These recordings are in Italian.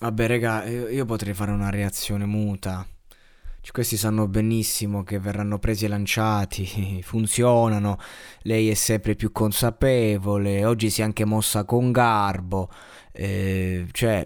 Vabbè, raga, io, potrei fare una reazione muta. Cioè, questi sanno benissimo che verranno presi e lanciati, funzionano, lei è sempre più consapevole, oggi si è anche mossa con garbo, eh, cioè...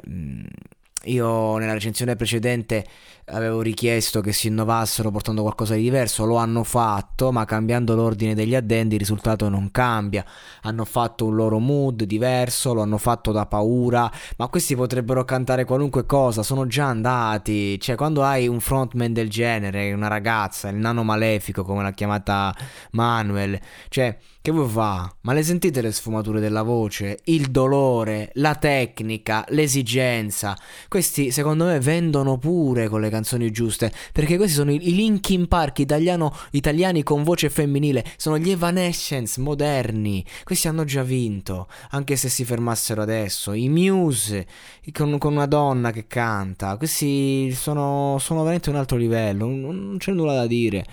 Io nella recensione precedente avevo richiesto che si innovassero portando qualcosa di diverso, lo hanno fatto, ma cambiando l'ordine degli addendi il risultato non cambia. Hanno fatto un loro mood diverso, lo hanno fatto da paura, ma questi potrebbero cantare qualunque cosa, sono già andati. Cioè, quando hai un frontman del genere, una ragazza, il nano malefico come l'ha chiamata Manuel, cioè che vuoi fa? Ma le sentite le sfumature della voce? Il dolore, la tecnica, l'esigenza. Questi secondo me vendono pure con le canzoni giuste, perché questi sono i, Linkin Park italiano, italiani con voce femminile, sono gli Evanescence moderni. Questi hanno già vinto, anche se si fermassero adesso. I Muse con, con una donna che canta, questi sono, sono veramente un altro livello, non, non c'è nulla da dire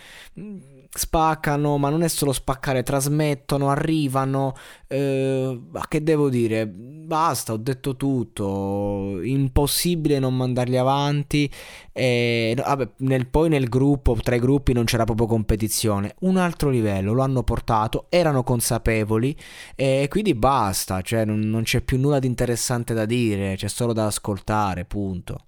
spaccano, ma non è solo spaccare, trasmettono, arrivano. Eh, ma che devo dire? Basta, ho detto tutto. Impossibile non mandarli avanti. E, vabbè, nel, poi nel gruppo, tra i gruppi, non c'era proprio competizione. Un altro livello, lo hanno portato, erano consapevoli e quindi basta. Cioè, non, non c'è più nulla di interessante da dire, c'è solo da ascoltare, punto.